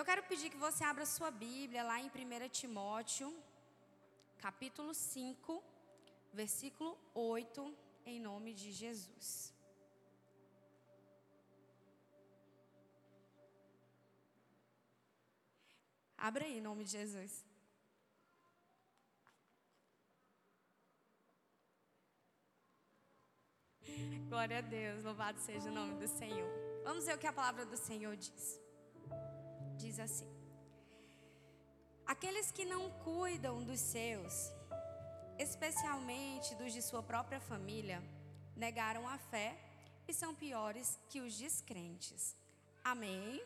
Eu quero pedir que você abra sua Bíblia lá em 1 Timóteo, capítulo 5, versículo 8, em nome de Jesus. Abra aí em nome de Jesus. Glória a Deus, louvado seja o nome do Senhor. Vamos ver o que a palavra do Senhor diz diz assim: Aqueles que não cuidam dos seus, especialmente dos de sua própria família, negaram a fé e são piores que os descrentes. Amém?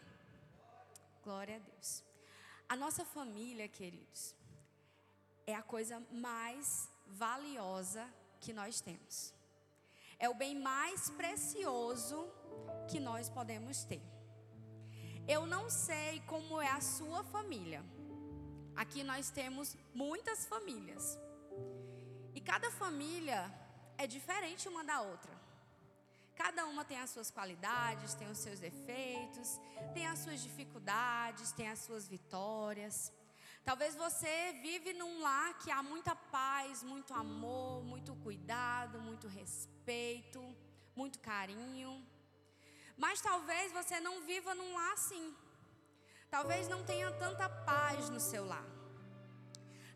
Glória a Deus. A nossa família, queridos, é a coisa mais valiosa que nós temos. É o bem mais precioso que nós podemos ter. Eu não sei como é a sua família. Aqui nós temos muitas famílias. E cada família é diferente uma da outra. Cada uma tem as suas qualidades, tem os seus defeitos, tem as suas dificuldades, tem as suas vitórias. Talvez você vive num lar que há muita paz, muito amor, muito cuidado, muito respeito, muito carinho. Mas talvez você não viva num lar assim. Talvez não tenha tanta paz no seu lar.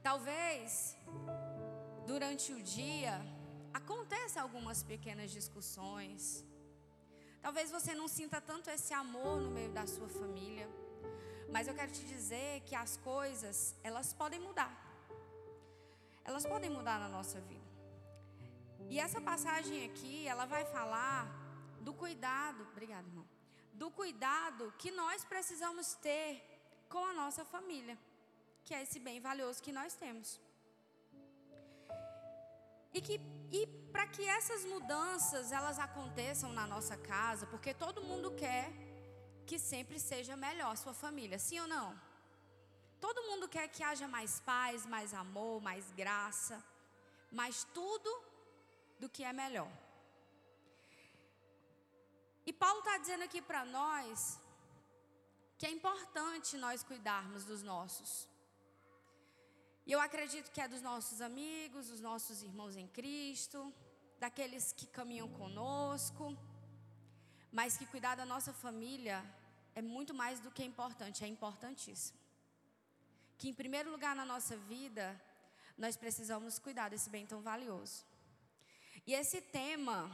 Talvez durante o dia aconteça algumas pequenas discussões. Talvez você não sinta tanto esse amor no meio da sua família. Mas eu quero te dizer que as coisas, elas podem mudar. Elas podem mudar na nossa vida. E essa passagem aqui, ela vai falar do cuidado, obrigado, irmão. Do cuidado que nós precisamos ter com a nossa família, que é esse bem valioso que nós temos. E que e para que essas mudanças elas aconteçam na nossa casa, porque todo mundo quer que sempre seja melhor a sua família, sim ou não? Todo mundo quer que haja mais paz, mais amor, mais graça, mais tudo do que é melhor. E Paulo está dizendo aqui para nós que é importante nós cuidarmos dos nossos. E eu acredito que é dos nossos amigos, dos nossos irmãos em Cristo, daqueles que caminham conosco. Mas que cuidar da nossa família é muito mais do que importante, é importantíssimo. Que em primeiro lugar na nossa vida, nós precisamos cuidar desse bem tão valioso. E esse tema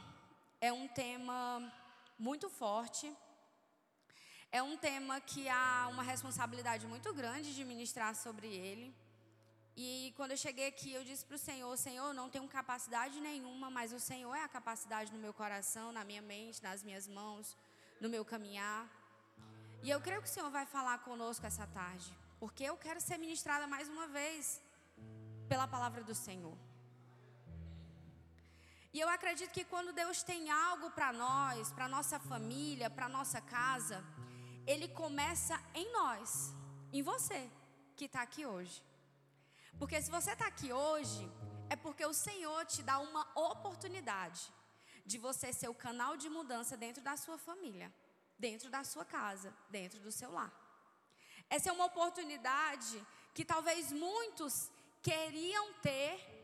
é um tema muito forte. É um tema que há uma responsabilidade muito grande de ministrar sobre ele. E quando eu cheguei aqui, eu disse para o Senhor: Senhor, não tenho capacidade nenhuma, mas o Senhor é a capacidade no meu coração, na minha mente, nas minhas mãos, no meu caminhar. E eu creio que o Senhor vai falar conosco essa tarde, porque eu quero ser ministrada mais uma vez pela palavra do Senhor. E eu acredito que quando Deus tem algo para nós, para nossa família, para nossa casa, Ele começa em nós, em você que está aqui hoje. Porque se você está aqui hoje, é porque o Senhor te dá uma oportunidade de você ser o canal de mudança dentro da sua família, dentro da sua casa, dentro do seu lar. Essa é uma oportunidade que talvez muitos queriam ter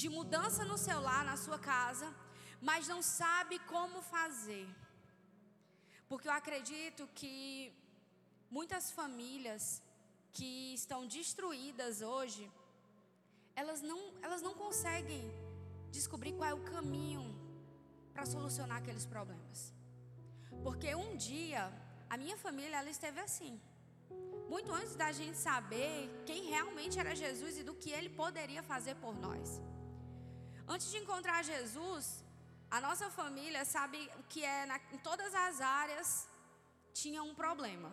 de mudança no seu lar, na sua casa, mas não sabe como fazer. Porque eu acredito que muitas famílias que estão destruídas hoje, elas não, elas não conseguem descobrir qual é o caminho para solucionar aqueles problemas. Porque um dia a minha família ela esteve assim. Muito antes da gente saber quem realmente era Jesus e do que ele poderia fazer por nós. Antes de encontrar Jesus, a nossa família sabe que é na, em todas as áreas tinha um problema.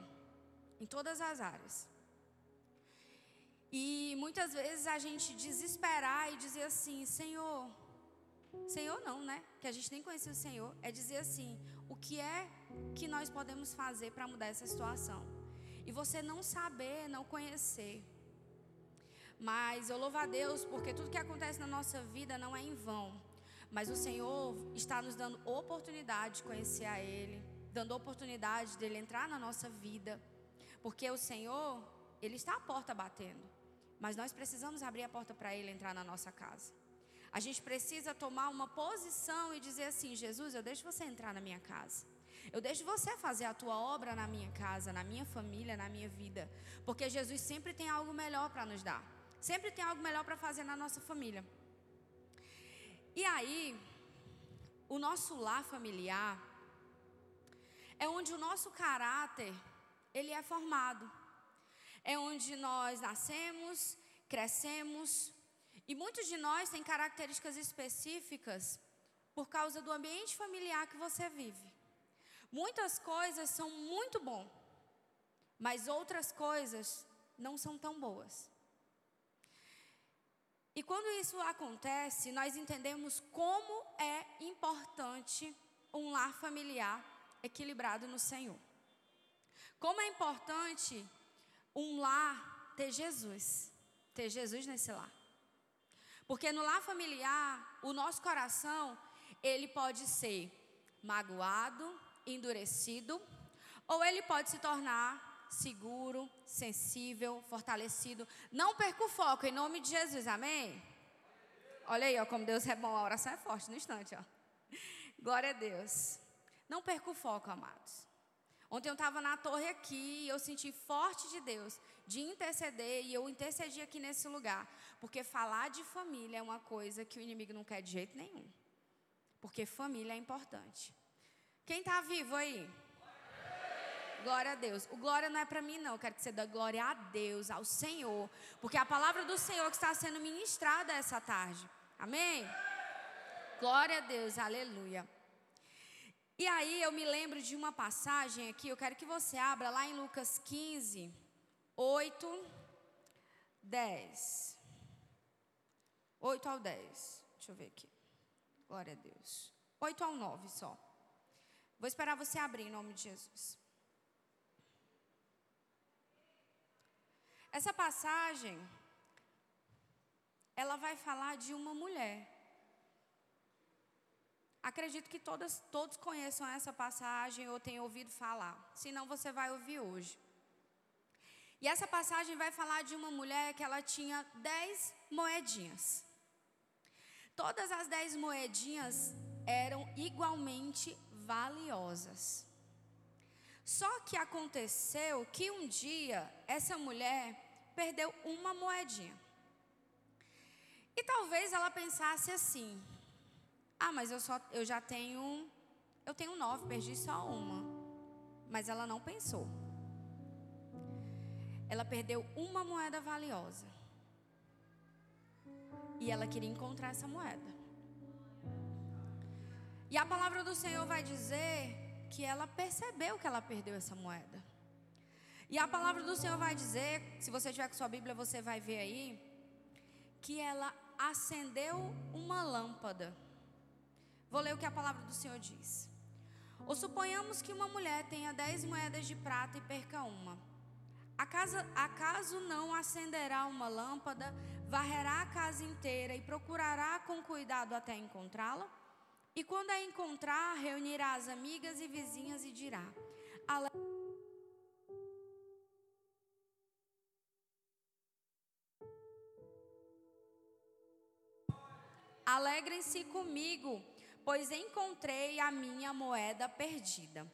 Em todas as áreas. E muitas vezes a gente desesperar e dizer assim: Senhor, Senhor não, né? Que a gente nem conhecia o Senhor. É dizer assim: o que é que nós podemos fazer para mudar essa situação? E você não saber, não conhecer. Mas eu louvo a Deus porque tudo que acontece na nossa vida não é em vão. Mas o Senhor está nos dando oportunidade de conhecer a Ele, dando oportunidade dele entrar na nossa vida. Porque o Senhor, Ele está à porta batendo. Mas nós precisamos abrir a porta para Ele entrar na nossa casa. A gente precisa tomar uma posição e dizer assim: Jesus, eu deixo você entrar na minha casa. Eu deixo você fazer a tua obra na minha casa, na minha família, na minha vida. Porque Jesus sempre tem algo melhor para nos dar. Sempre tem algo melhor para fazer na nossa família. E aí, o nosso lar familiar é onde o nosso caráter ele é formado. É onde nós nascemos, crescemos, e muitos de nós têm características específicas por causa do ambiente familiar que você vive. Muitas coisas são muito bom, mas outras coisas não são tão boas. E quando isso acontece, nós entendemos como é importante um lar familiar equilibrado no Senhor. Como é importante um lar ter Jesus, ter Jesus nesse lar. Porque no lar familiar, o nosso coração, ele pode ser magoado, endurecido, ou ele pode se tornar seguro, sensível, fortalecido. Não perca o foco, em nome de Jesus, amém? Olha aí, ó, como Deus é bom, a oração é forte no instante, ó. Glória a Deus. Não perca o foco, amados. Ontem eu estava na torre aqui e eu senti forte de Deus de interceder e eu intercedi aqui nesse lugar. Porque falar de família é uma coisa que o inimigo não quer de jeito nenhum. Porque família é importante. Quem está vivo aí? Glória a Deus. O glória não é para mim, não. Eu quero que você dê glória a Deus, ao Senhor. Porque é a palavra do Senhor que está sendo ministrada essa tarde. Amém? Glória a Deus, aleluia. E aí eu me lembro de uma passagem aqui, eu quero que você abra lá em Lucas 15, 8, 10. 8 ao 10. Deixa eu ver aqui. Glória a Deus. 8 ao 9 só. Vou esperar você abrir em nome de Jesus. Essa passagem, ela vai falar de uma mulher. Acredito que todas, todos conheçam essa passagem ou tenham ouvido falar. Se não, você vai ouvir hoje. E essa passagem vai falar de uma mulher que ela tinha dez moedinhas. Todas as dez moedinhas eram igualmente valiosas. Só que aconteceu que um dia essa mulher perdeu uma moedinha. E talvez ela pensasse assim: "Ah, mas eu só eu já tenho eu tenho nove, perdi só uma". Mas ela não pensou. Ela perdeu uma moeda valiosa. E ela queria encontrar essa moeda. E a palavra do Senhor vai dizer que ela percebeu que ela perdeu essa moeda. E a palavra do Senhor vai dizer, se você tiver com sua Bíblia, você vai ver aí, que ela acendeu uma lâmpada. Vou ler o que a palavra do Senhor diz. Ou suponhamos que uma mulher tenha dez moedas de prata e perca uma. Acaso, acaso não acenderá uma lâmpada, varrerá a casa inteira e procurará com cuidado até encontrá-la? E quando a encontrar, reunirá as amigas e vizinhas e dirá: Alegrem-se comigo, pois encontrei a minha moeda perdida.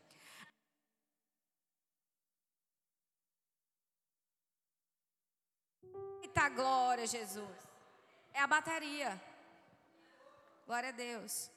Eita glória, Jesus. É a bateria. Glória a Deus.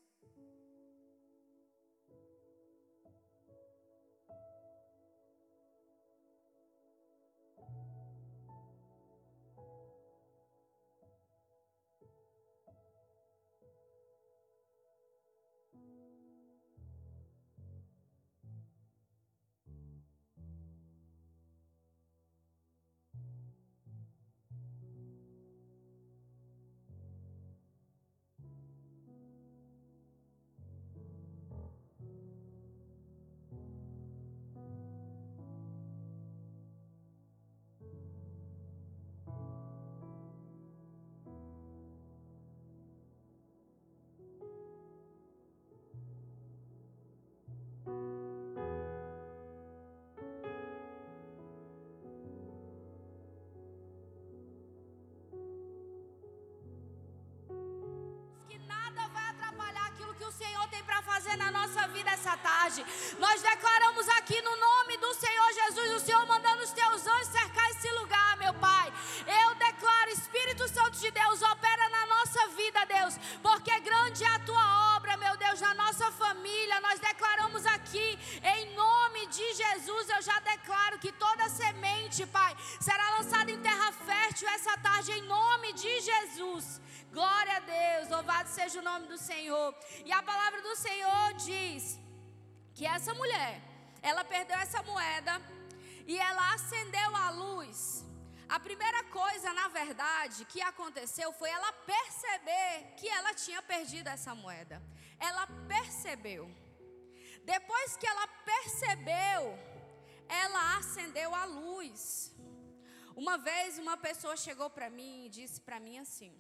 Fazer na nossa vida essa tarde. Nós declaramos aqui no nome do Senhor Jesus, o Senhor mandando os teus anjos cercar esse lugar, meu Pai. Eu declaro, Espírito Santo de Deus, opera na nossa vida, Deus, porque grande é a tua eu já declaro que toda semente, Pai, será lançada em terra fértil essa tarde, em nome de Jesus. Glória a Deus, louvado seja o nome do Senhor. E a palavra do Senhor diz que essa mulher, ela perdeu essa moeda e ela acendeu a luz. A primeira coisa, na verdade, que aconteceu foi ela perceber que ela tinha perdido essa moeda. Ela percebeu. Depois que ela percebeu, ela acendeu a luz. Uma vez uma pessoa chegou para mim e disse para mim assim: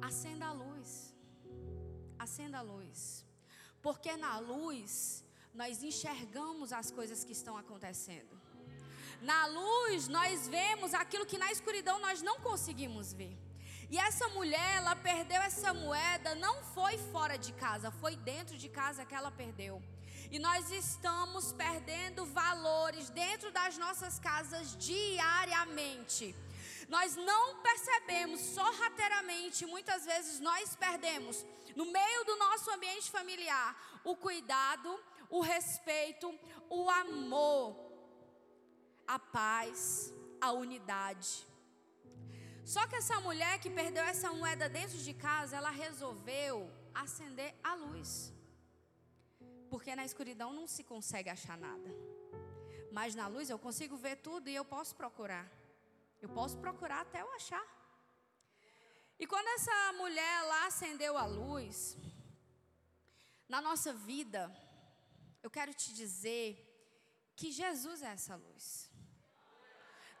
acenda a luz. Acenda a luz. Porque na luz nós enxergamos as coisas que estão acontecendo. Na luz nós vemos aquilo que na escuridão nós não conseguimos ver. E essa mulher, ela perdeu essa moeda, não foi fora de casa, foi dentro de casa que ela perdeu. E nós estamos perdendo valores dentro das nossas casas diariamente. Nós não percebemos sorrateiramente, muitas vezes nós perdemos no meio do nosso ambiente familiar o cuidado, o respeito, o amor, a paz, a unidade. Só que essa mulher que perdeu essa moeda dentro de casa, ela resolveu acender a luz. Porque na escuridão não se consegue achar nada. Mas na luz eu consigo ver tudo e eu posso procurar. Eu posso procurar até eu achar. E quando essa mulher lá acendeu a luz, na nossa vida, eu quero te dizer que Jesus é essa luz.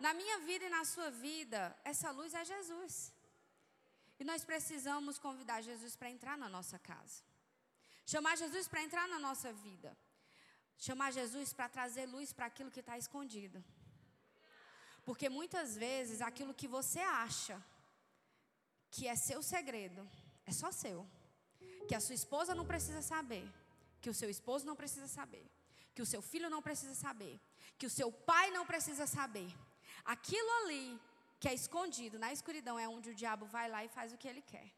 Na minha vida e na sua vida, essa luz é Jesus. E nós precisamos convidar Jesus para entrar na nossa casa. Chamar Jesus para entrar na nossa vida. Chamar Jesus para trazer luz para aquilo que está escondido. Porque muitas vezes aquilo que você acha que é seu segredo, é só seu. Que a sua esposa não precisa saber, que o seu esposo não precisa saber, que o seu filho não precisa saber, que o seu pai não precisa saber. Aquilo ali que é escondido na escuridão é onde o diabo vai lá e faz o que ele quer.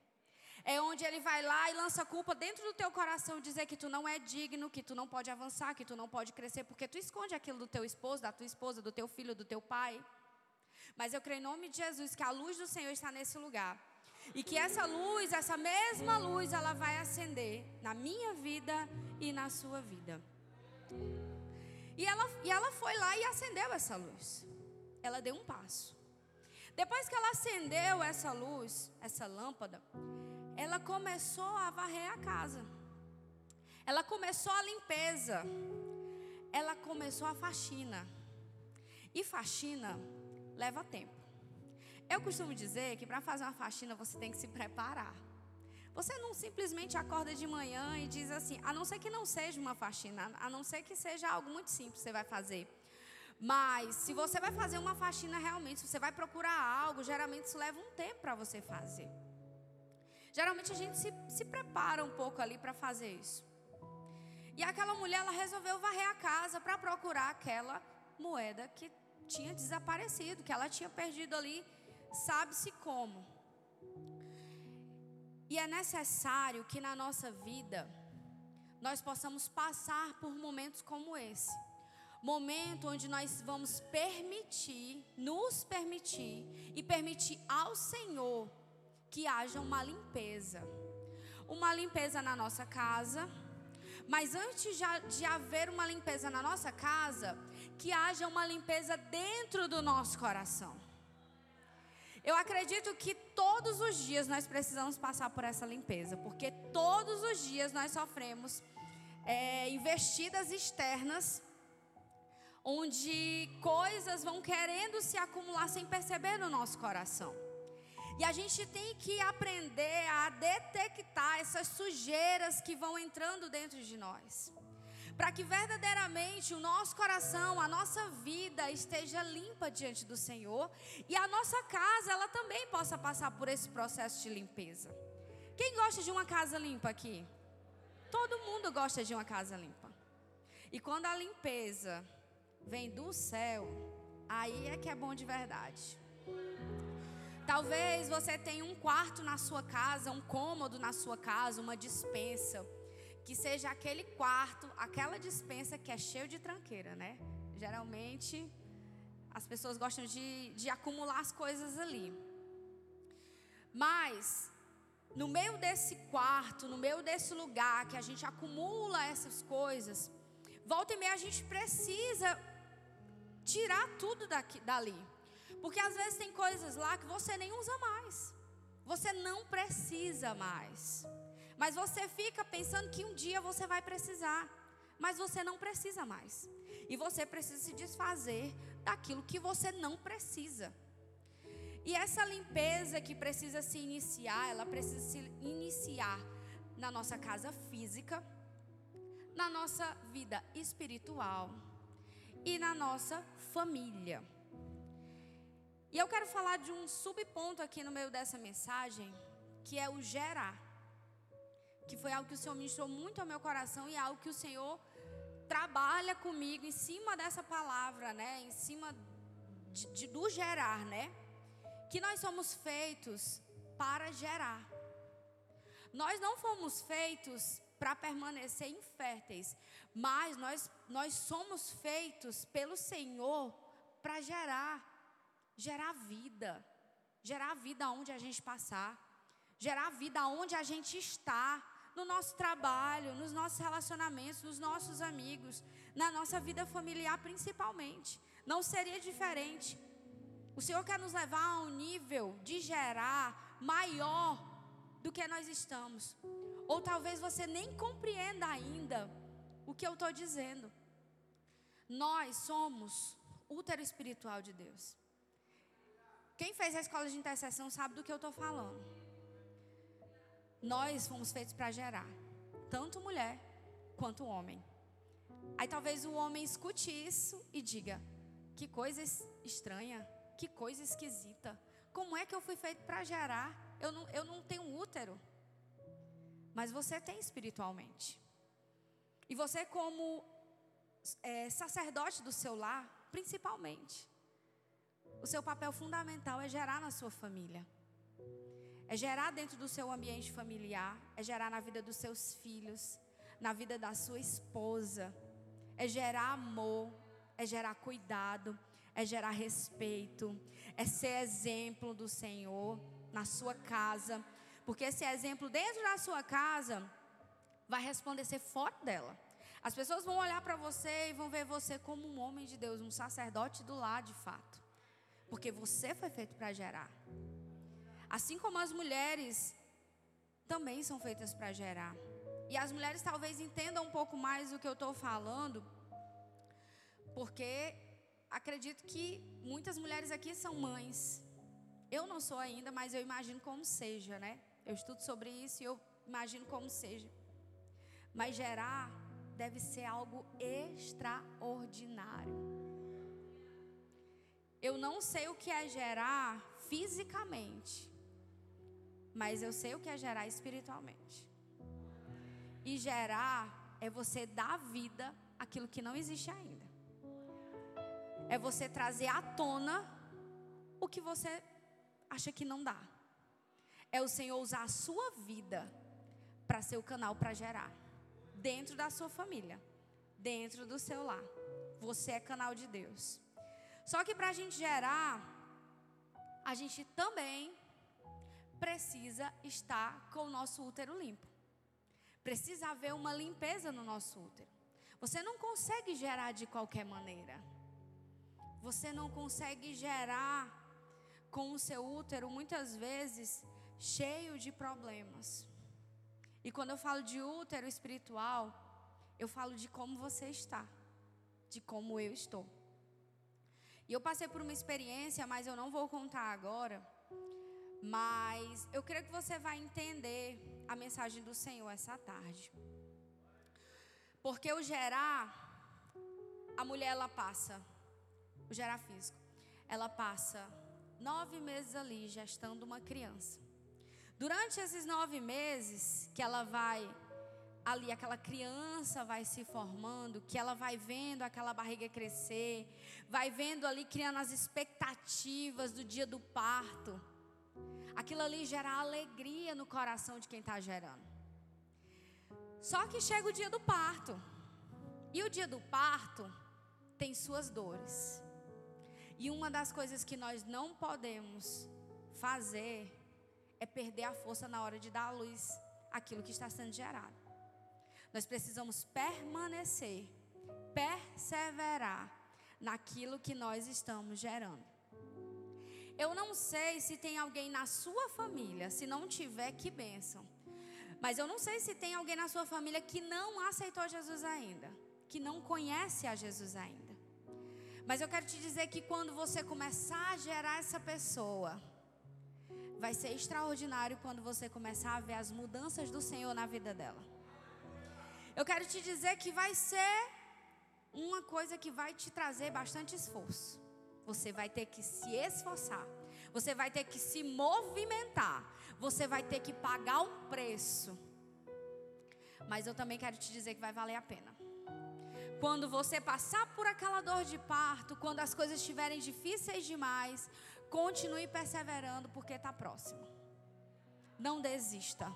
É onde ele vai lá e lança culpa dentro do teu coração, dizer que tu não é digno, que tu não pode avançar, que tu não pode crescer, porque tu esconde aquilo do teu esposo, da tua esposa, do teu filho, do teu pai. Mas eu creio em nome de Jesus que a luz do Senhor está nesse lugar. E que essa luz, essa mesma luz, ela vai acender na minha vida e na sua vida. E ela, e ela foi lá e acendeu essa luz. Ela deu um passo. Depois que ela acendeu essa luz, essa lâmpada, ela começou a varrer a casa. Ela começou a limpeza. Ela começou a faxina. E faxina leva tempo. Eu costumo dizer que para fazer uma faxina você tem que se preparar. Você não simplesmente acorda de manhã e diz assim, a não ser que não seja uma faxina, a não ser que seja algo muito simples que você vai fazer. Mas se você vai fazer uma faxina realmente, se você vai procurar algo, geralmente isso leva um tempo para você fazer. Geralmente a gente se, se prepara um pouco ali para fazer isso. E aquela mulher, ela resolveu varrer a casa para procurar aquela moeda que tinha desaparecido, que ela tinha perdido ali, sabe-se como. E é necessário que na nossa vida nós possamos passar por momentos como esse. Momento onde nós vamos permitir, nos permitir e permitir ao Senhor que haja uma limpeza. Uma limpeza na nossa casa. Mas antes de haver uma limpeza na nossa casa, que haja uma limpeza dentro do nosso coração. Eu acredito que todos os dias nós precisamos passar por essa limpeza, porque todos os dias nós sofremos é, investidas externas, onde coisas vão querendo se acumular sem perceber no nosso coração. E a gente tem que aprender a detectar essas sujeiras que vão entrando dentro de nós para que verdadeiramente o nosso coração, a nossa vida esteja limpa diante do Senhor e a nossa casa ela também possa passar por esse processo de limpeza. Quem gosta de uma casa limpa aqui? Todo mundo gosta de uma casa limpa. E quando a limpeza vem do céu, aí é que é bom de verdade. Talvez você tenha um quarto na sua casa, um cômodo na sua casa, uma dispensa. Que seja aquele quarto, aquela dispensa que é cheio de tranqueira, né? Geralmente as pessoas gostam de, de acumular as coisas ali. Mas no meio desse quarto, no meio desse lugar que a gente acumula essas coisas, volta e meia a gente precisa tirar tudo daqui, dali. Porque às vezes tem coisas lá que você nem usa mais. Você não precisa mais. Mas você fica pensando que um dia você vai precisar. Mas você não precisa mais. E você precisa se desfazer daquilo que você não precisa. E essa limpeza que precisa se iniciar, ela precisa se iniciar na nossa casa física, na nossa vida espiritual e na nossa família. E eu quero falar de um subponto aqui no meio dessa mensagem, que é o gerar. Que foi algo que o Senhor ministrou muito ao meu coração e é algo que o Senhor trabalha comigo em cima dessa palavra, né? Em cima de, de, do gerar, né? que nós somos feitos para gerar. Nós não fomos feitos para permanecer inférteis, mas nós, nós somos feitos pelo Senhor para gerar, gerar vida, gerar vida onde a gente passar, gerar vida onde a gente está, no nosso trabalho, nos nossos relacionamentos, nos nossos amigos, na nossa vida familiar principalmente. Não seria diferente. O Senhor quer nos levar a um nível de gerar maior do que nós estamos. Ou talvez você nem compreenda ainda o que eu estou dizendo. Nós somos útero espiritual de Deus. Quem fez a escola de intercessão sabe do que eu estou falando. Nós fomos feitos para gerar, tanto mulher quanto homem. Aí talvez o homem escute isso e diga: que coisa estranha. Que coisa esquisita. Como é que eu fui feito para gerar? Eu não, eu não tenho útero. Mas você tem espiritualmente. E você, como é, sacerdote do seu lar, principalmente, o seu papel fundamental é gerar na sua família. É gerar dentro do seu ambiente familiar, é gerar na vida dos seus filhos, na vida da sua esposa, é gerar amor, é gerar cuidado, é gerar respeito, é ser exemplo do Senhor na sua casa, porque esse exemplo dentro da sua casa vai resplandecer fora dela. As pessoas vão olhar para você e vão ver você como um homem de Deus, um sacerdote do lar de fato, porque você foi feito para gerar. Assim como as mulheres também são feitas para gerar. E as mulheres talvez entendam um pouco mais do que eu estou falando, porque acredito que muitas mulheres aqui são mães. Eu não sou ainda, mas eu imagino como seja, né? Eu estudo sobre isso e eu imagino como seja. Mas gerar deve ser algo extraordinário. Eu não sei o que é gerar fisicamente, mas eu sei o que é gerar espiritualmente. E gerar é você dar vida àquilo que não existe ainda é você trazer à tona o que você acha que não dá. É o Senhor usar a sua vida para ser o canal para gerar dentro da sua família, dentro do seu lar. Você é canal de Deus. Só que para a gente gerar, a gente também precisa estar com o nosso útero limpo. Precisa haver uma limpeza no nosso útero. Você não consegue gerar de qualquer maneira. Você não consegue gerar com o seu útero muitas vezes cheio de problemas. E quando eu falo de útero espiritual, eu falo de como você está, de como eu estou. E eu passei por uma experiência, mas eu não vou contar agora. Mas eu creio que você vai entender a mensagem do Senhor essa tarde. Porque o gerar, a mulher ela passa o gerar físico, ela passa nove meses ali gestando uma criança. Durante esses nove meses que ela vai ali aquela criança vai se formando, que ela vai vendo aquela barriga crescer, vai vendo ali criando as expectativas do dia do parto. Aquilo ali gera alegria no coração de quem está gerando. Só que chega o dia do parto. E o dia do parto tem suas dores. E uma das coisas que nós não podemos fazer é perder a força na hora de dar à luz aquilo que está sendo gerado. Nós precisamos permanecer, perseverar naquilo que nós estamos gerando. Eu não sei se tem alguém na sua família, se não tiver, que bênção. Mas eu não sei se tem alguém na sua família que não aceitou Jesus ainda, que não conhece a Jesus ainda. Mas eu quero te dizer que quando você começar a gerar essa pessoa, vai ser extraordinário quando você começar a ver as mudanças do Senhor na vida dela. Eu quero te dizer que vai ser uma coisa que vai te trazer bastante esforço. Você vai ter que se esforçar. Você vai ter que se movimentar. Você vai ter que pagar um preço. Mas eu também quero te dizer que vai valer a pena. Quando você passar por aquela dor de parto, quando as coisas estiverem difíceis demais, continue perseverando porque está próximo. Não desista.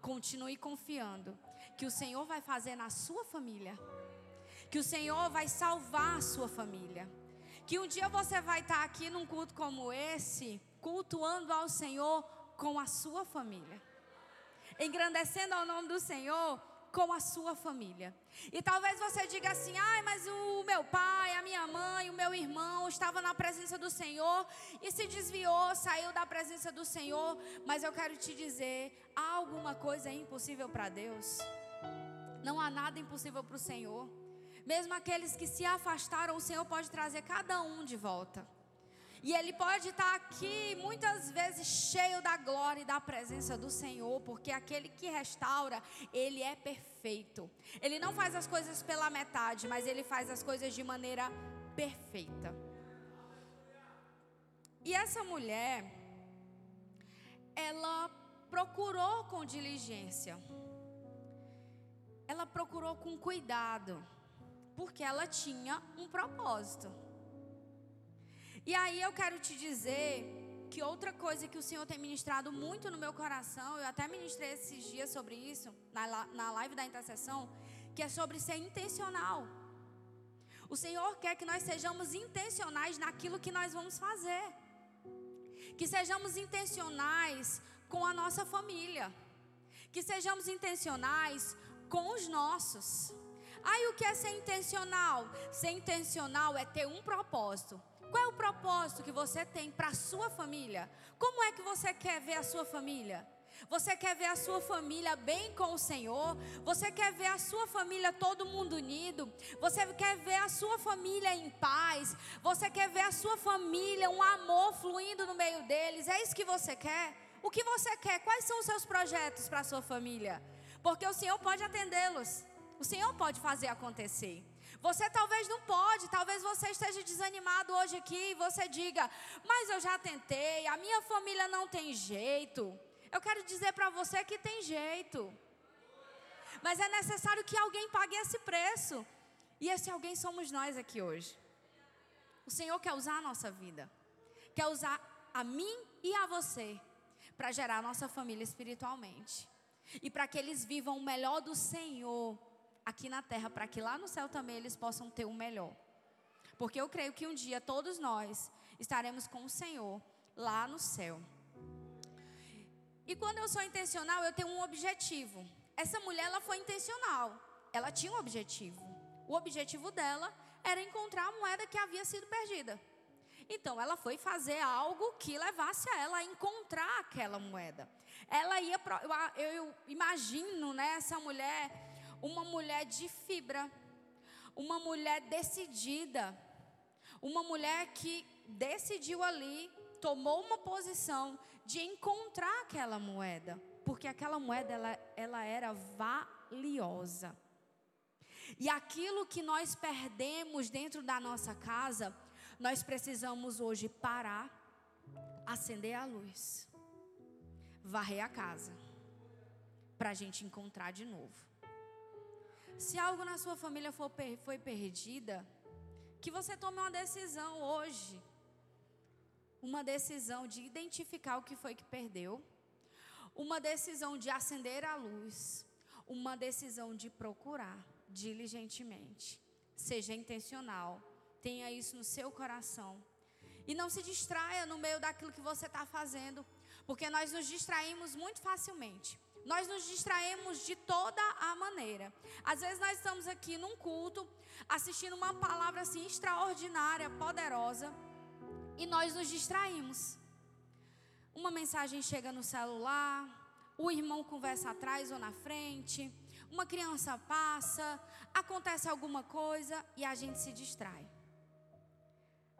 Continue confiando que o Senhor vai fazer na sua família, que o Senhor vai salvar a sua família, que um dia você vai estar aqui num culto como esse, cultuando ao Senhor com a sua família, engrandecendo ao nome do Senhor com a sua família. E talvez você diga assim: ai, mas o meu pai, a minha mãe, o meu irmão estava na presença do Senhor e se desviou, saiu da presença do Senhor. Mas eu quero te dizer: há alguma coisa impossível para Deus? Não há nada impossível para o Senhor. Mesmo aqueles que se afastaram, o Senhor pode trazer cada um de volta. E ele pode estar aqui muitas vezes cheio da glória e da presença do Senhor, porque aquele que restaura, ele é perfeito. Ele não faz as coisas pela metade, mas ele faz as coisas de maneira perfeita. E essa mulher, ela procurou com diligência, ela procurou com cuidado, porque ela tinha um propósito. E aí eu quero te dizer que outra coisa que o Senhor tem ministrado muito no meu coração, eu até ministrei esses dias sobre isso, na, na live da intercessão, que é sobre ser intencional. O Senhor quer que nós sejamos intencionais naquilo que nós vamos fazer. Que sejamos intencionais com a nossa família. Que sejamos intencionais com os nossos. Aí o que é ser intencional? Ser intencional é ter um propósito. Qual é o propósito que você tem para a sua família? Como é que você quer ver a sua família? Você quer ver a sua família bem com o Senhor? Você quer ver a sua família todo mundo unido? Você quer ver a sua família em paz? Você quer ver a sua família, um amor fluindo no meio deles? É isso que você quer? O que você quer? Quais são os seus projetos para a sua família? Porque o Senhor pode atendê-los. O Senhor pode fazer acontecer. Você talvez não pode, talvez você esteja desanimado hoje aqui e você diga: "Mas eu já tentei, a minha família não tem jeito". Eu quero dizer para você que tem jeito. Mas é necessário que alguém pague esse preço. E esse alguém somos nós aqui hoje. O Senhor quer usar a nossa vida. Quer usar a mim e a você para gerar a nossa família espiritualmente. E para que eles vivam o melhor do Senhor aqui na terra, para que lá no céu também eles possam ter o melhor. Porque eu creio que um dia todos nós estaremos com o Senhor lá no céu. E quando eu sou intencional, eu tenho um objetivo. Essa mulher, ela foi intencional. Ela tinha um objetivo. O objetivo dela era encontrar a moeda que havia sido perdida. Então, ela foi fazer algo que levasse a ela a encontrar aquela moeda. Ela ia, eu, eu imagino, né, essa mulher uma mulher de fibra, uma mulher decidida, uma mulher que decidiu ali, tomou uma posição de encontrar aquela moeda, porque aquela moeda ela, ela era valiosa. E aquilo que nós perdemos dentro da nossa casa, nós precisamos hoje parar, acender a luz, varrer a casa, para a gente encontrar de novo. Se algo na sua família foi perdida, que você tome uma decisão hoje. Uma decisão de identificar o que foi que perdeu. Uma decisão de acender a luz. Uma decisão de procurar diligentemente. Seja intencional. Tenha isso no seu coração. E não se distraia no meio daquilo que você está fazendo. Porque nós nos distraímos muito facilmente. Nós nos distraemos de toda a maneira. Às vezes nós estamos aqui num culto, assistindo uma palavra assim extraordinária, poderosa, e nós nos distraímos. Uma mensagem chega no celular, o irmão conversa atrás ou na frente, uma criança passa, acontece alguma coisa e a gente se distrai.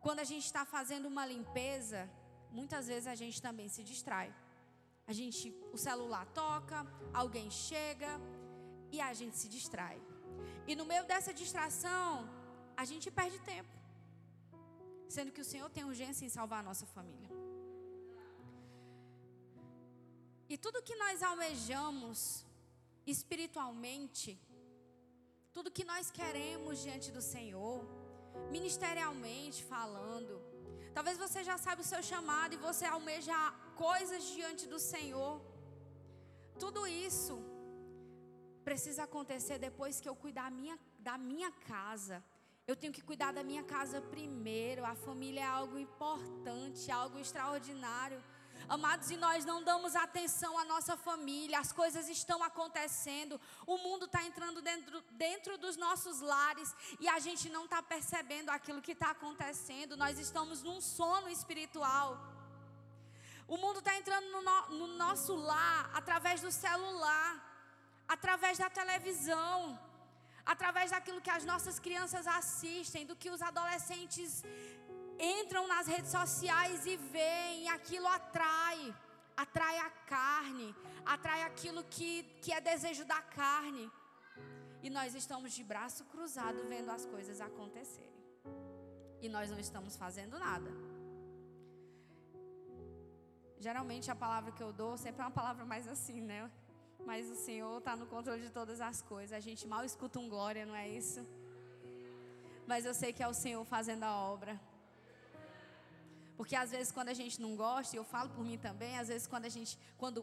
Quando a gente está fazendo uma limpeza, muitas vezes a gente também se distrai. A gente, o celular toca, alguém chega e a gente se distrai. E no meio dessa distração, a gente perde tempo. Sendo que o Senhor tem urgência em salvar a nossa família. E tudo que nós almejamos espiritualmente, tudo que nós queremos diante do Senhor, ministerialmente falando, talvez você já sabe o seu chamado e você almeja coisas diante do Senhor. Tudo isso precisa acontecer depois que eu cuidar minha, da minha casa. Eu tenho que cuidar da minha casa primeiro. A família é algo importante, algo extraordinário. Amados, e nós não damos atenção à nossa família, as coisas estão acontecendo, o mundo está entrando dentro, dentro dos nossos lares e a gente não está percebendo aquilo que está acontecendo, nós estamos num sono espiritual. O mundo está entrando no, no, no nosso lar através do celular, através da televisão, através daquilo que as nossas crianças assistem, do que os adolescentes entram nas redes sociais e veem, aquilo atrai, atrai a carne, atrai aquilo que, que é desejo da carne. E nós estamos de braço cruzado vendo as coisas acontecerem. E nós não estamos fazendo nada. Geralmente a palavra que eu dou sempre é uma palavra mais assim, né? Mas o Senhor está no controle de todas as coisas. A gente mal escuta um glória, não é isso? Mas eu sei que é o Senhor fazendo a obra. Porque às vezes quando a gente não gosta, e eu falo por mim também, às vezes quando a gente, quando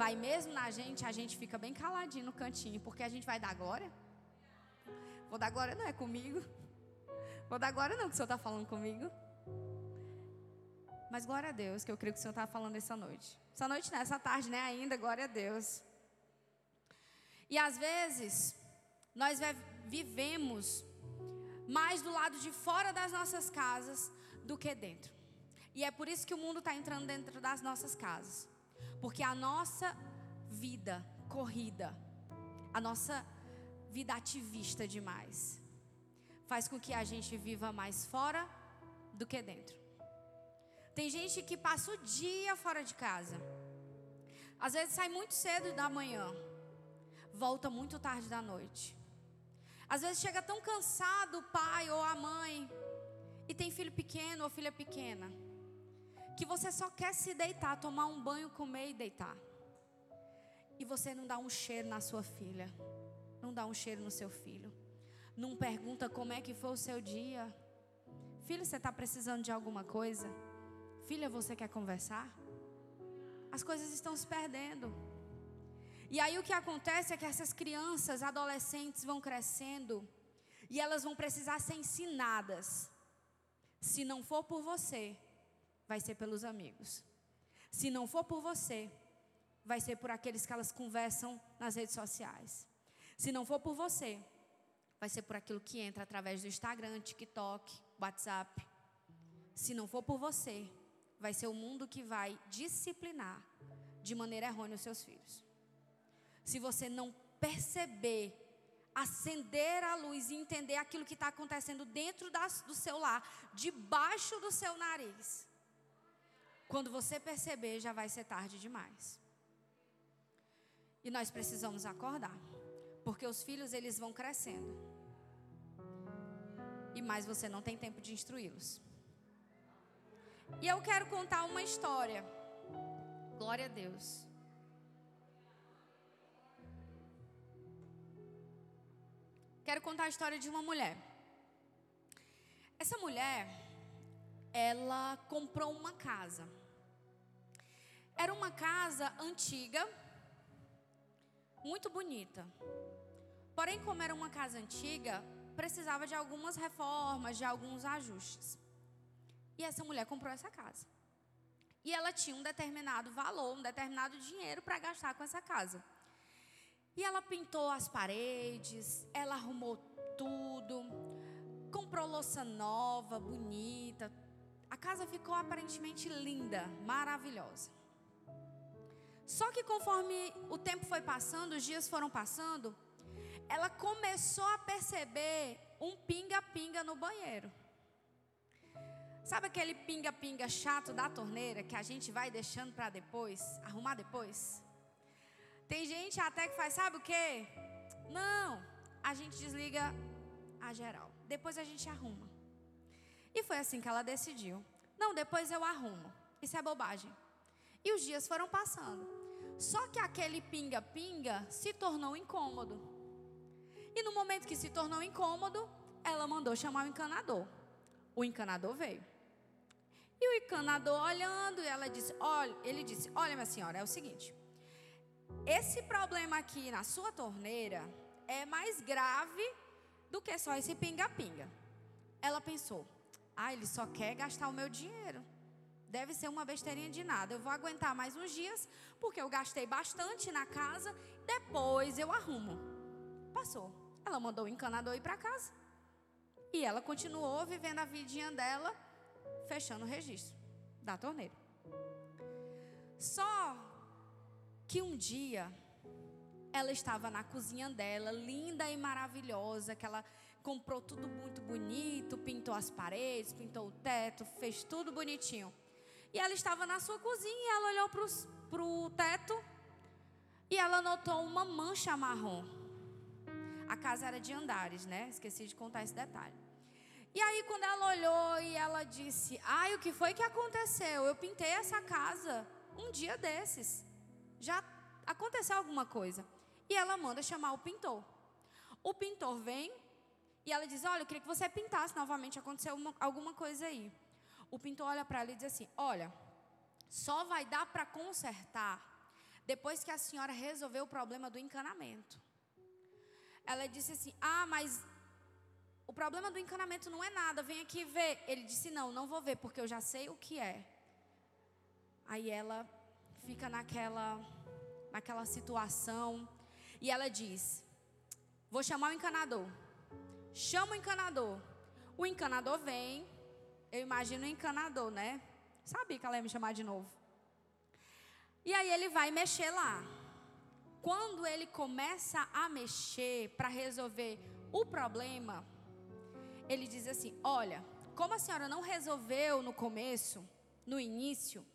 vai mesmo na gente, a gente fica bem caladinho no cantinho, porque a gente vai dar glória. Vou dar glória não é comigo. Vou dar glória não que o Senhor está falando comigo. Mas glória a Deus, que eu creio que o Senhor está falando essa noite. Essa noite, nessa tarde, né? Ainda, glória a Deus. E às vezes, nós vivemos mais do lado de fora das nossas casas do que dentro. E é por isso que o mundo está entrando dentro das nossas casas. Porque a nossa vida corrida, a nossa vida ativista demais, faz com que a gente viva mais fora do que dentro. Tem gente que passa o dia fora de casa. Às vezes sai muito cedo da manhã, volta muito tarde da noite. Às vezes chega tão cansado o pai ou a mãe, e tem filho pequeno ou filha pequena, que você só quer se deitar, tomar um banho, comer e deitar. E você não dá um cheiro na sua filha, não dá um cheiro no seu filho, não pergunta como é que foi o seu dia. Filho, você está precisando de alguma coisa? Filha, você quer conversar? As coisas estão se perdendo. E aí o que acontece é que essas crianças, adolescentes vão crescendo e elas vão precisar ser ensinadas. Se não for por você, vai ser pelos amigos. Se não for por você, vai ser por aqueles que elas conversam nas redes sociais. Se não for por você, vai ser por aquilo que entra através do Instagram, TikTok, WhatsApp. Se não for por você, vai ser o mundo que vai disciplinar de maneira errônea os seus filhos. Se você não perceber, acender a luz e entender aquilo que está acontecendo dentro das, do seu lar, debaixo do seu nariz, quando você perceber, já vai ser tarde demais. E nós precisamos acordar, porque os filhos eles vão crescendo. E mais você não tem tempo de instruí-los. E eu quero contar uma história. Glória a Deus. Quero contar a história de uma mulher. Essa mulher, ela comprou uma casa. Era uma casa antiga, muito bonita. Porém, como era uma casa antiga, precisava de algumas reformas, de alguns ajustes. E essa mulher comprou essa casa. E ela tinha um determinado valor, um determinado dinheiro para gastar com essa casa. E ela pintou as paredes, ela arrumou tudo, comprou louça nova, bonita. A casa ficou aparentemente linda, maravilhosa. Só que conforme o tempo foi passando, os dias foram passando, ela começou a perceber um pinga-pinga no banheiro. Sabe aquele pinga-pinga chato da torneira que a gente vai deixando para depois, arrumar depois? Tem gente até que faz, sabe o quê? Não, a gente desliga a geral. Depois a gente arruma. E foi assim que ela decidiu. Não, depois eu arrumo. Isso é bobagem. E os dias foram passando. Só que aquele pinga-pinga se tornou incômodo. E no momento que se tornou incômodo, ela mandou chamar o encanador. O encanador veio. E o encanador olhando, ela disse: "Olha, ele disse: "Olha, minha senhora, é o seguinte. Esse problema aqui na sua torneira é mais grave do que só esse pinga-pinga." Ela pensou: "Ah, ele só quer gastar o meu dinheiro. Deve ser uma besteirinha de nada. Eu vou aguentar mais uns dias, porque eu gastei bastante na casa, depois eu arrumo." Passou. Ela mandou o encanador ir para casa. E ela continuou vivendo a vidinha dela fechando o registro da torneira. Só que um dia ela estava na cozinha dela, linda e maravilhosa, que ela comprou tudo muito bonito, pintou as paredes, pintou o teto, fez tudo bonitinho. E ela estava na sua cozinha e ela olhou para o teto e ela notou uma mancha marrom. A casa era de andares, né? Esqueci de contar esse detalhe. E aí, quando ela olhou e ela disse: Ai, o que foi que aconteceu? Eu pintei essa casa um dia desses. Já aconteceu alguma coisa. E ela manda chamar o pintor. O pintor vem e ela diz: Olha, eu queria que você pintasse novamente. Aconteceu uma, alguma coisa aí. O pintor olha para ela e diz assim: Olha, só vai dar para consertar depois que a senhora resolver o problema do encanamento. Ela disse assim: Ah, mas o problema do encanamento não é nada, vem aqui ver. Ele disse: Não, não vou ver, porque eu já sei o que é. Aí ela fica naquela, naquela situação e ela diz: Vou chamar o encanador. Chama o encanador. O encanador vem. Eu imagino o encanador, né? Sabia que ela ia me chamar de novo. E aí ele vai mexer lá. Quando ele começa a mexer para resolver o problema, ele diz assim: Olha, como a senhora não resolveu no começo, no início,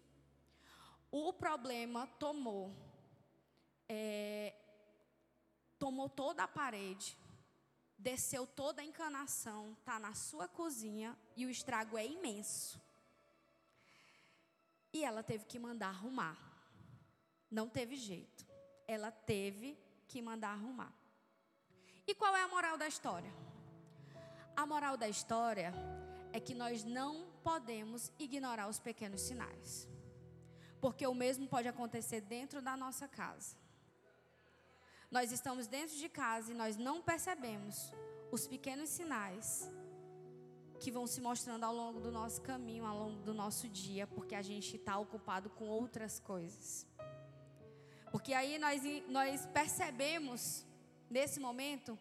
o problema tomou, é, tomou toda a parede, desceu toda a encanação, está na sua cozinha e o estrago é imenso. E ela teve que mandar arrumar. Não teve jeito. Ela teve que mandar arrumar. E qual é a moral da história? A moral da história é que nós não podemos ignorar os pequenos sinais. Porque o mesmo pode acontecer dentro da nossa casa. Nós estamos dentro de casa e nós não percebemos os pequenos sinais que vão se mostrando ao longo do nosso caminho, ao longo do nosso dia, porque a gente está ocupado com outras coisas. Porque aí nós, nós percebemos, nesse momento,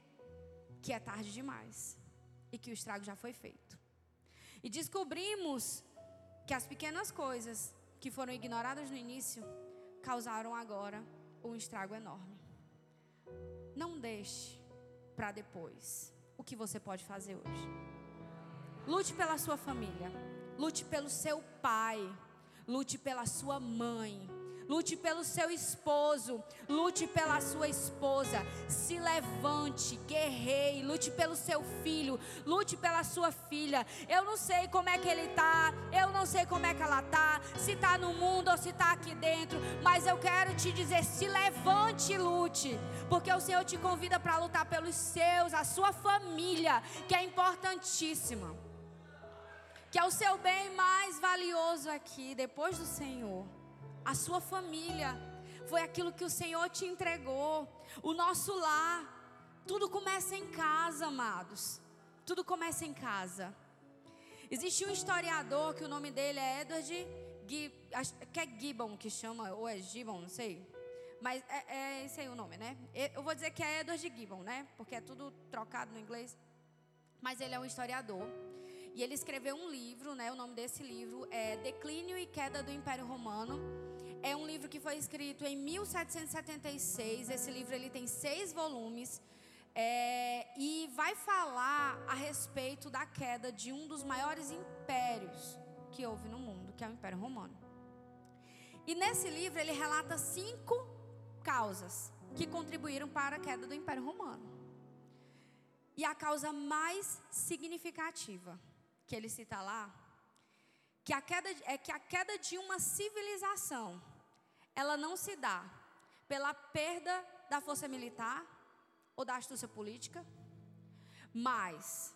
que é tarde demais e que o estrago já foi feito. E descobrimos que as pequenas coisas que foram ignoradas no início causaram agora um estrago enorme. Não deixe para depois o que você pode fazer hoje. Lute pela sua família, lute pelo seu pai, lute pela sua mãe, lute pelo seu esposo, lute pela sua esposa. Se levante, guerreie, lute pelo seu filho, lute pela sua filha. Eu não sei como é que ele está, eu não sei como é que ela está, se está no mundo ou se está aqui dentro, mas eu quero te dizer: se levante e lute, porque o Senhor te convida para lutar pelos seus, a sua família, que é importantíssima. Que é o seu bem mais valioso aqui, depois do Senhor a sua família, foi aquilo que o Senhor te entregou, o nosso lar. Tudo começa em casa, amados. Tudo começa em casa. Existe um historiador que o nome dele é Edward que é Gibbon que chama, ou é Gibbon, não sei. Mas é, é esse aí o nome, né? Eu vou dizer que é Edward Gibbon, né? Porque é tudo trocado no inglês. Mas ele é um historiador. E ele escreveu um livro, né? O nome desse livro é Declínio e Queda do Império Romano. É um livro que foi escrito em 1776. Esse livro ele tem seis volumes. É, e vai falar a respeito da queda de um dos maiores impérios que houve no mundo, que é o Império Romano. E nesse livro ele relata cinco causas que contribuíram para a queda do Império Romano. E a causa mais significativa que ele cita lá que a queda, é que a queda de uma civilização, ela não se dá pela perda da força militar ou da astúcia política, mas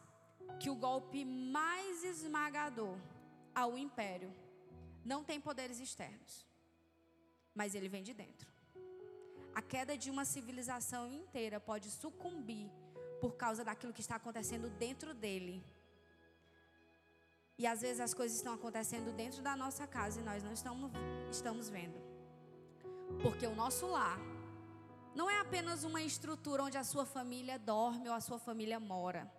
que o golpe mais esmagador ao império não tem poderes externos, mas ele vem de dentro. A queda de uma civilização inteira pode sucumbir por causa daquilo que está acontecendo dentro dele e às vezes as coisas estão acontecendo dentro da nossa casa e nós não estamos, estamos vendo. Porque o nosso lar não é apenas uma estrutura onde a sua família dorme ou a sua família mora.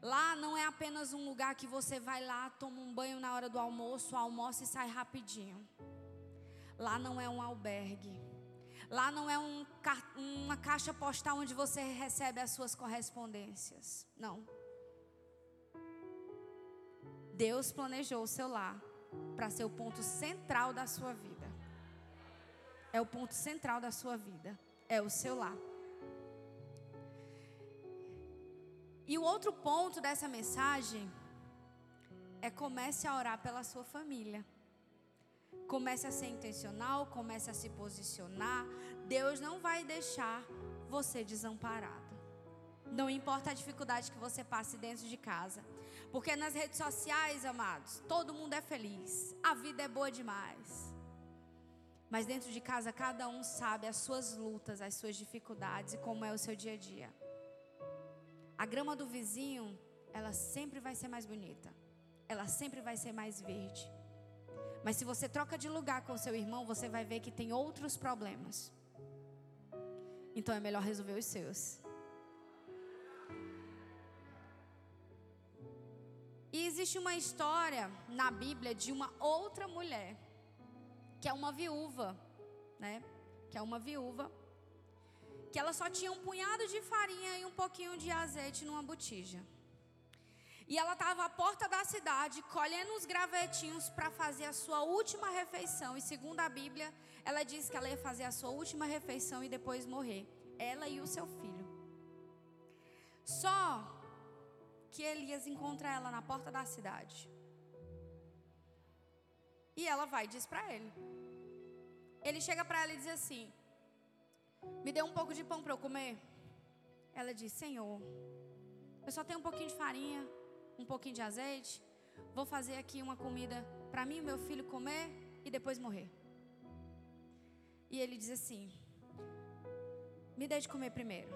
Lá não é apenas um lugar que você vai lá, toma um banho na hora do almoço, almoça e sai rapidinho. Lá não é um albergue. Lá não é um, uma caixa postal onde você recebe as suas correspondências. Não. Deus planejou o seu lar para ser o ponto central da sua vida. É o ponto central da sua vida. É o seu lar. E o outro ponto dessa mensagem é comece a orar pela sua família. Comece a ser intencional, comece a se posicionar. Deus não vai deixar você desamparado. Não importa a dificuldade que você passe dentro de casa. Porque nas redes sociais, amados, todo mundo é feliz. A vida é boa demais. Mas dentro de casa, cada um sabe as suas lutas, as suas dificuldades e como é o seu dia a dia. A grama do vizinho, ela sempre vai ser mais bonita. Ela sempre vai ser mais verde. Mas se você troca de lugar com seu irmão, você vai ver que tem outros problemas. Então é melhor resolver os seus. E existe uma história na Bíblia de uma outra mulher, que é uma viúva, né? Que é uma viúva, que ela só tinha um punhado de farinha e um pouquinho de azeite numa botija. E ela estava à porta da cidade, colhendo uns gravetinhos para fazer a sua última refeição. E segundo a Bíblia, ela disse que ela ia fazer a sua última refeição e depois morrer. Ela e o seu filho. Só que Elias encontra ela na porta da cidade. E ela vai e diz para ele. Ele chega para ela e diz assim: Me dê um pouco de pão para eu comer. Ela diz: Senhor, eu só tenho um pouquinho de farinha, um pouquinho de azeite. Vou fazer aqui uma comida para mim e meu filho comer e depois morrer. E ele diz assim: Me dê de comer primeiro.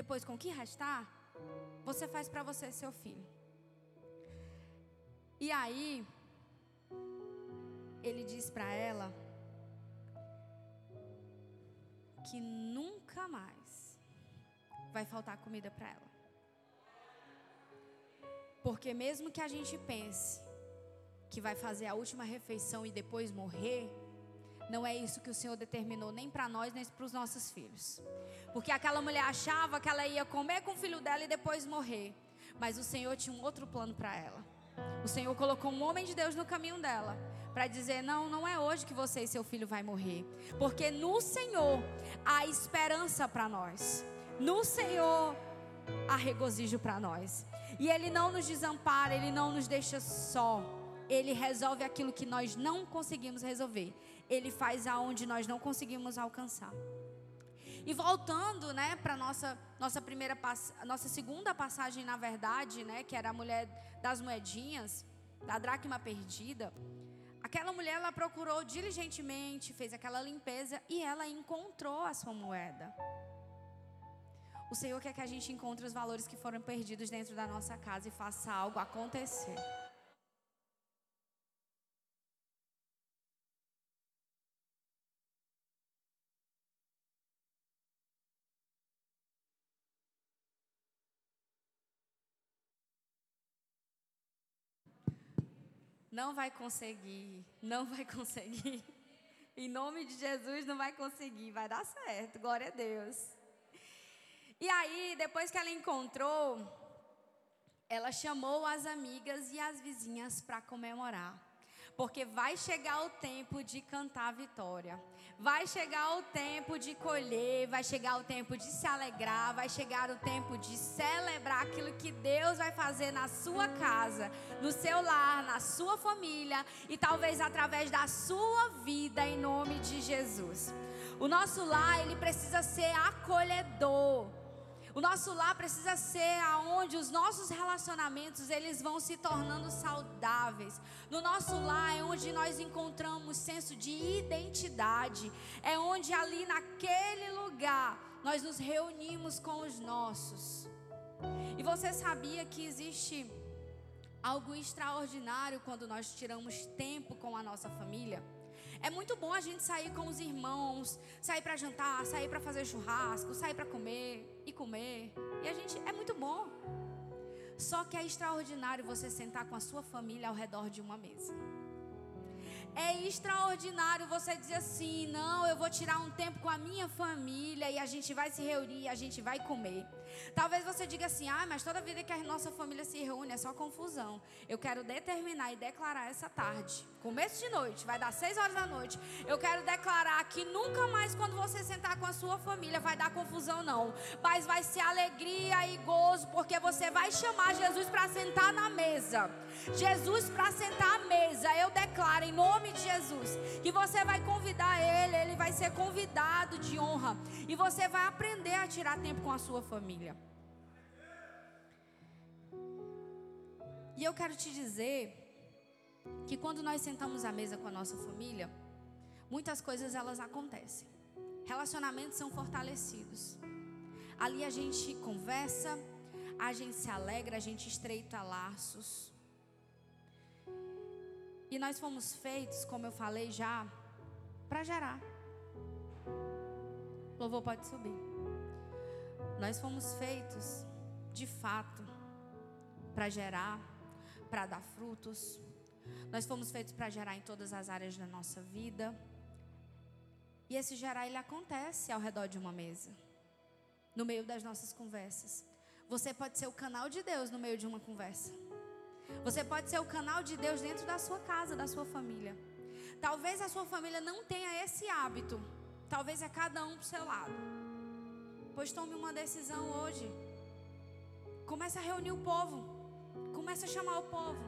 Depois, com o que restar, você faz para você seu filho. E aí, ele diz para ela que nunca mais vai faltar comida para ela. Porque mesmo que a gente pense que vai fazer a última refeição e depois morrer, não é isso que o Senhor determinou nem para nós, nem para os nossos filhos. Porque aquela mulher achava que ela ia comer com o filho dela e depois morrer. Mas o Senhor tinha um outro plano para ela. O Senhor colocou um homem de Deus no caminho dela para dizer: não, não é hoje que você e seu filho vai morrer, porque no Senhor há esperança para nós. No Senhor há regozijo para nós. E Ele não nos desampara, Ele não nos deixa só. Ele resolve aquilo que nós não conseguimos resolver. Ele faz aonde nós não conseguimos alcançar. E voltando, né, para nossa nossa primeira nossa segunda passagem, na verdade, né, que era a mulher das moedinhas, da dracma perdida. Aquela mulher ela procurou diligentemente, fez aquela limpeza e ela encontrou a sua moeda. O Senhor quer que a gente encontre os valores que foram perdidos dentro da nossa casa e faça algo acontecer. Não vai conseguir, não vai conseguir. Em nome de Jesus, não vai conseguir, vai dar certo, glória a Deus. E aí, depois que ela encontrou, ela chamou as amigas e as vizinhas para comemorar. Porque vai chegar o tempo de cantar a vitória. Vai chegar o tempo de colher, vai chegar o tempo de se alegrar, vai chegar o tempo de celebrar aquilo que Deus vai fazer na sua casa, no seu lar, na sua família e talvez através da sua vida em nome de Jesus. O nosso lar, ele precisa ser acolhedor. O nosso lar precisa ser aonde os nossos relacionamentos eles vão se tornando saudáveis. No nosso lar é onde nós encontramos senso de identidade. É onde ali naquele lugar nós nos reunimos com os nossos. E você sabia que existe algo extraordinário quando nós tiramos tempo com a nossa família? É muito bom a gente sair com os irmãos, sair para jantar, sair para fazer churrasco, sair para comer e comer. E a gente é muito bom. Só que é extraordinário você sentar com a sua família ao redor de uma mesa. É extraordinário você dizer assim: não, eu vou tirar um tempo com a minha família e a gente vai se reunir, a gente vai comer. Talvez você diga assim: ah, mas toda vida que a nossa família se reúne é só confusão. Eu quero determinar e declarar essa tarde, começo de noite, vai dar seis horas da noite. Eu quero declarar que nunca mais, quando você sentar com a sua família, vai dar confusão, não. Mas vai ser alegria e gozo, porque você vai chamar Jesus para sentar na mesa. Jesus para sentar à mesa. Eu declaro em nome de Jesus que você vai convidar ele, ele vai ser convidado de honra. E você vai aprender a tirar tempo com a sua família. E eu quero te dizer que quando nós sentamos à mesa com a nossa família, muitas coisas elas acontecem. Relacionamentos são fortalecidos. Ali a gente conversa, a gente se alegra, a gente estreita laços. E nós fomos feitos, como eu falei já, para gerar. Louvor pode subir. Nós fomos feitos, de fato, para gerar para dar frutos. Nós fomos feitos para gerar em todas as áreas da nossa vida. E esse gerar ele acontece ao redor de uma mesa, no meio das nossas conversas. Você pode ser o canal de Deus no meio de uma conversa. Você pode ser o canal de Deus dentro da sua casa, da sua família. Talvez a sua família não tenha esse hábito. Talvez é cada um para o seu lado. Pois tome uma decisão hoje. Comece a reunir o povo. Começa a chamar o povo.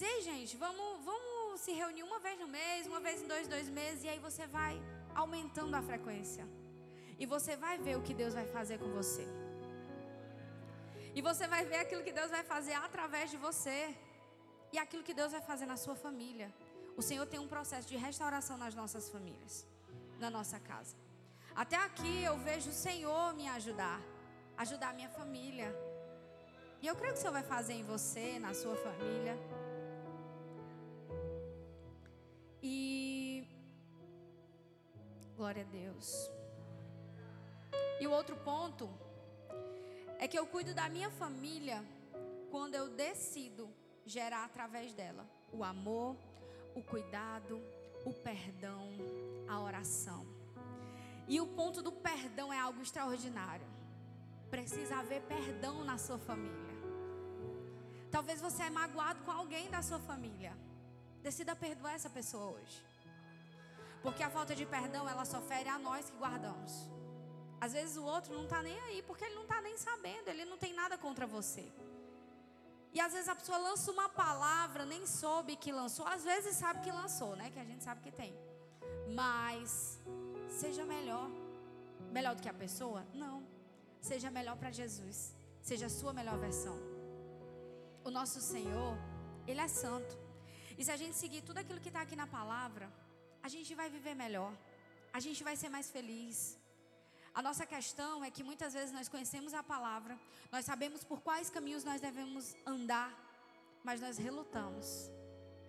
Diz, gente, vamos, vamos se reunir uma vez no mês, uma vez em dois, dois meses, e aí você vai aumentando a frequência. E você vai ver o que Deus vai fazer com você. E você vai ver aquilo que Deus vai fazer através de você. E aquilo que Deus vai fazer na sua família. O Senhor tem um processo de restauração nas nossas famílias, na nossa casa. Até aqui eu vejo o Senhor me ajudar, ajudar minha família. E eu creio que o Senhor vai fazer em você, na sua família. E. Glória a Deus. E o outro ponto é que eu cuido da minha família quando eu decido gerar através dela o amor, o cuidado, o perdão, a oração. E o ponto do perdão é algo extraordinário. Precisa haver perdão na sua família. Talvez você é magoado com alguém da sua família. Decida perdoar essa pessoa hoje. Porque a falta de perdão, ela só fere a nós que guardamos. Às vezes o outro não está nem aí, porque ele não está nem sabendo, ele não tem nada contra você. E às vezes a pessoa lança uma palavra, nem soube que lançou, às vezes sabe que lançou, né? Que a gente sabe que tem. Mas seja melhor. Melhor do que a pessoa? Não. Seja melhor para Jesus. Seja a sua melhor versão. O nosso Senhor, Ele é santo. E se a gente seguir tudo aquilo que está aqui na palavra, a gente vai viver melhor. A gente vai ser mais feliz. A nossa questão é que muitas vezes nós conhecemos a palavra, nós sabemos por quais caminhos nós devemos andar, mas nós relutamos.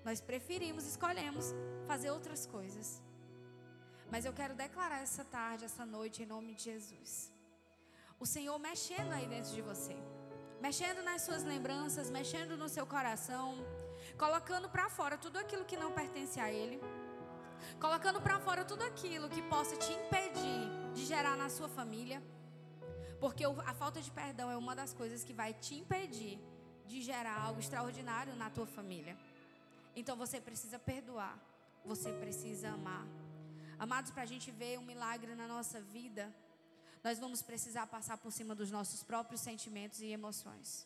Nós preferimos, escolhemos fazer outras coisas. Mas eu quero declarar essa tarde, essa noite, em nome de Jesus. O Senhor mexendo aí dentro de você, mexendo nas suas lembranças, mexendo no seu coração, colocando para fora tudo aquilo que não pertence a Ele, colocando para fora tudo aquilo que possa te impedir de gerar na sua família, porque a falta de perdão é uma das coisas que vai te impedir de gerar algo extraordinário na tua família. Então você precisa perdoar, você precisa amar. Amados, para a gente ver um milagre na nossa vida, nós vamos precisar passar por cima dos nossos próprios sentimentos e emoções.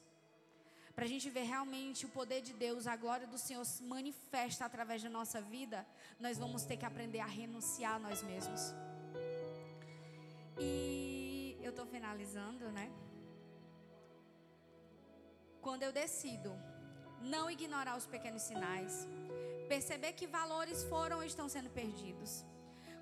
Para a gente ver realmente o poder de Deus, a glória do Senhor se manifesta através da nossa vida, nós vamos ter que aprender a renunciar a nós mesmos. E eu estou finalizando, né? Quando eu decido não ignorar os pequenos sinais, perceber que valores foram ou estão sendo perdidos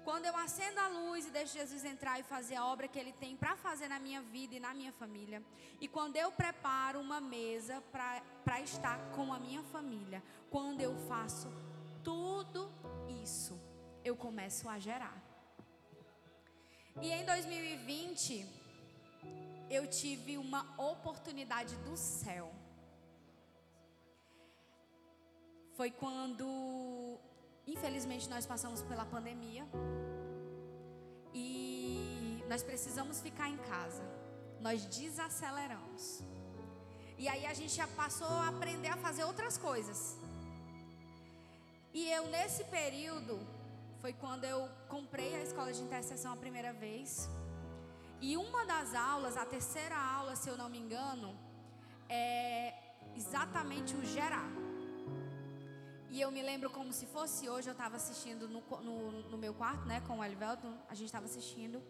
quando eu acendo a luz e deixo Jesus entrar e fazer a obra que Ele tem para fazer na minha vida e na minha família. E quando eu preparo uma mesa para estar com a minha família. Quando eu faço tudo isso, eu começo a gerar. E em 2020, eu tive uma oportunidade do céu. Foi quando Infelizmente, nós passamos pela pandemia e nós precisamos ficar em casa. Nós desaceleramos. E aí a gente já passou a aprender a fazer outras coisas. E eu, nesse período, foi quando eu comprei a escola de intercessão a primeira vez. E uma das aulas, a terceira aula, se eu não me engano, é exatamente o gerar. E eu me lembro como se fosse hoje, eu estava assistindo no, no, no, meu quarto, né, com o Elivelton, a gente estava assistindo.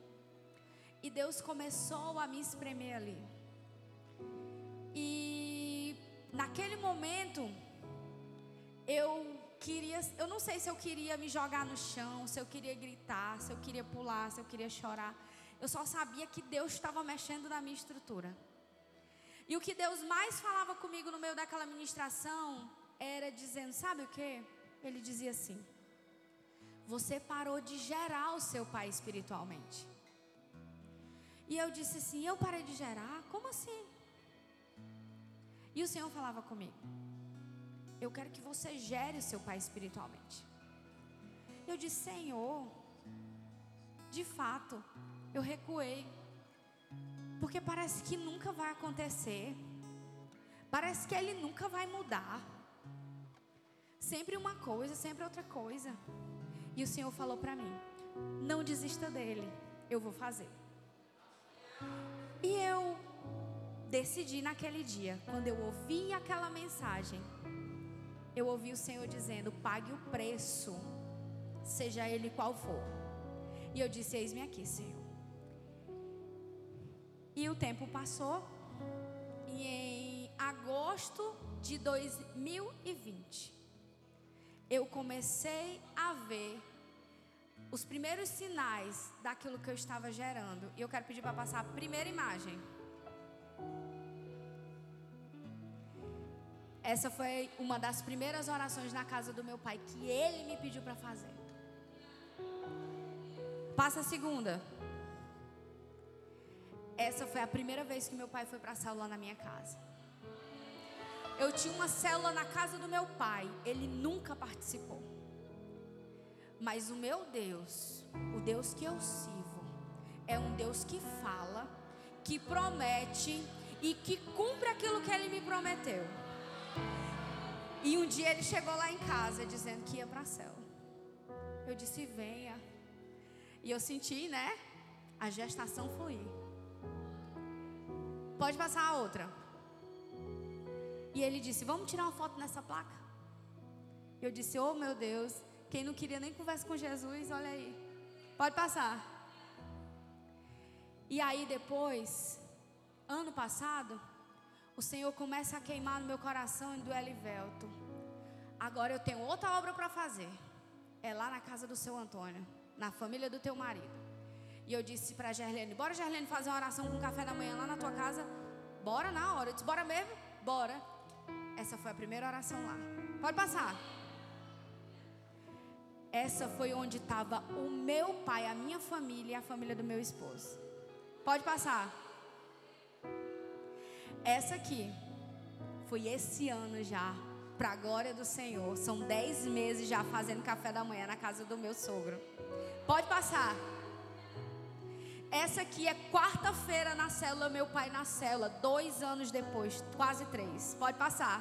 E Deus começou a me espremer ali. E naquele momento, eu queria, eu não sei se eu queria me jogar no chão, se eu queria gritar, se eu queria pular, se eu queria chorar. Eu só sabia que Deus estava mexendo na minha estrutura. E o que Deus mais falava comigo no meio daquela ministração era dizendo: sabe o que? Ele dizia assim: Você parou de gerar o seu pai espiritualmente. E eu disse assim: Eu parei de gerar? Como assim? E o Senhor falava comigo: Eu quero que você gere o seu pai espiritualmente. Eu disse: Senhor, de fato, eu recuei. Porque parece que nunca vai acontecer. Parece que ele nunca vai mudar. Sempre uma coisa, sempre outra coisa. E o Senhor falou para mim: Não desista dele, eu vou fazer. E eu decidi naquele dia, quando eu ouvi aquela mensagem, eu ouvi o Senhor dizendo: Pague o preço, seja ele qual for. E eu disse: Eis-me aqui, Senhor. E o tempo passou, e em agosto de 2020, eu comecei a ver os primeiros sinais daquilo que eu estava gerando. E eu quero pedir para passar a primeira imagem. Essa foi uma das primeiras orações na casa do meu pai que ele me pediu para fazer. Passa a segunda. Essa foi a primeira vez que meu pai foi para a célula na minha casa. Eu tinha uma célula na casa do meu pai, ele nunca participou. Mas o meu Deus, o Deus que eu sirvo, é um Deus que fala, que promete e que cumpre aquilo que ele me prometeu. E um dia ele chegou lá em casa dizendo que ia para a célula. Eu disse: venha. E eu senti, né? A gestação fluir. Pode passar a outra. E ele disse: Vamos tirar uma foto nessa placa. Eu disse: Oh meu Deus, quem não queria nem conversa com Jesus, olha aí. Pode passar. E aí depois, ano passado, o Senhor começa a queimar no meu coração e velto. Agora eu tenho outra obra para fazer. É lá na casa do seu Antônio, na família do teu marido. E eu disse para Gerlene: Bora, Gerlene, fazer uma oração com café da manhã lá na tua casa? Bora na hora. Eu disse: Bora mesmo? Bora. Essa foi a primeira oração lá. Pode passar. Essa foi onde estava o meu pai, a minha família e a família do meu esposo. Pode passar. Essa aqui foi esse ano já, para a glória do Senhor. São dez meses já fazendo café da manhã na casa do meu sogro. Pode passar. Essa aqui é quarta-feira na célula, meu pai na célula, dois anos depois, quase três. Pode passar.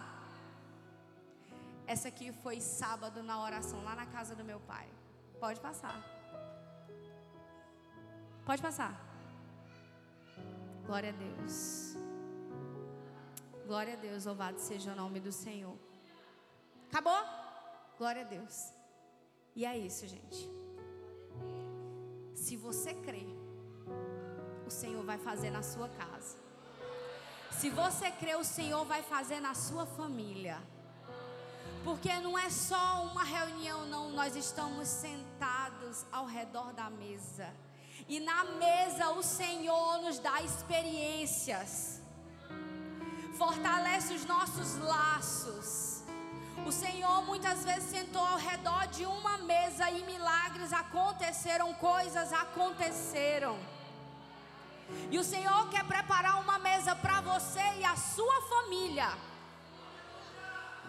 Essa aqui foi sábado na oração, lá na casa do meu pai. Pode passar. Pode passar. Glória a Deus. Glória a Deus, louvado seja o nome do Senhor. Acabou? Glória a Deus. E é isso, gente. Se você crê, o Senhor vai fazer na sua casa. Se você crê, o Senhor vai fazer na sua família. Porque não é só uma reunião, não. Nós estamos sentados ao redor da mesa. E na mesa o Senhor nos dá experiências. Fortalece os nossos laços. O Senhor muitas vezes sentou ao redor de uma mesa e milagres aconteceram, coisas aconteceram. E o Senhor quer preparar uma mesa para você e a sua família.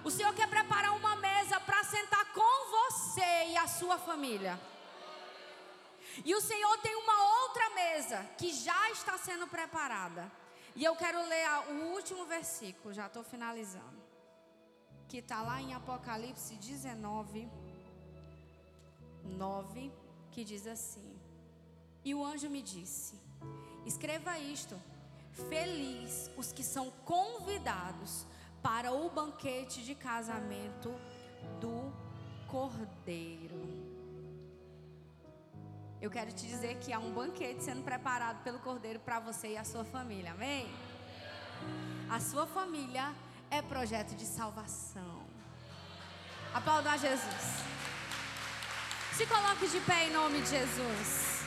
O Senhor quer preparar uma mesa para sentar com você e a sua família. E o Senhor tem uma outra mesa que já está sendo preparada. E eu quero ler o último versículo, já estou finalizando. Que está lá em Apocalipse 19, 9, que diz assim: E o anjo me disse: Escreva isto: Feliz os que são convidados para o banquete de casamento do Cordeiro. Eu quero te dizer que há um banquete sendo preparado pelo Cordeiro para você e a sua família. Amém? A sua família é projeto de salvação. Aplauda a Jesus. Se coloque de pé em nome de Jesus.